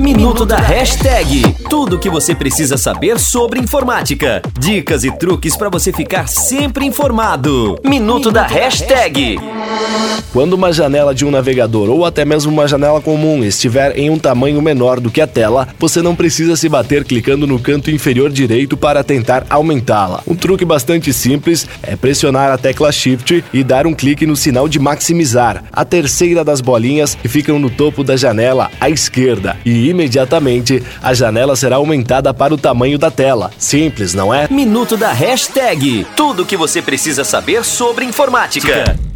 Minuto da Hashtag. Tudo o que você precisa saber sobre informática. Dicas e truques para você ficar sempre informado. Minuto da Hashtag. Quando uma janela de um navegador ou até mesmo uma janela comum estiver em um tamanho menor do que a tela, você não precisa se bater clicando no canto inferior direito para tentar aumentá-la. Um truque bastante simples é pressionar a tecla Shift e dar um clique no sinal de maximizar, a terceira das bolinhas que ficam no topo da janela à esquerda, e imediatamente a janela será aumentada para o tamanho da tela. Simples, não é? Minuto da Hashtag. Tudo o que você precisa saber sobre informática.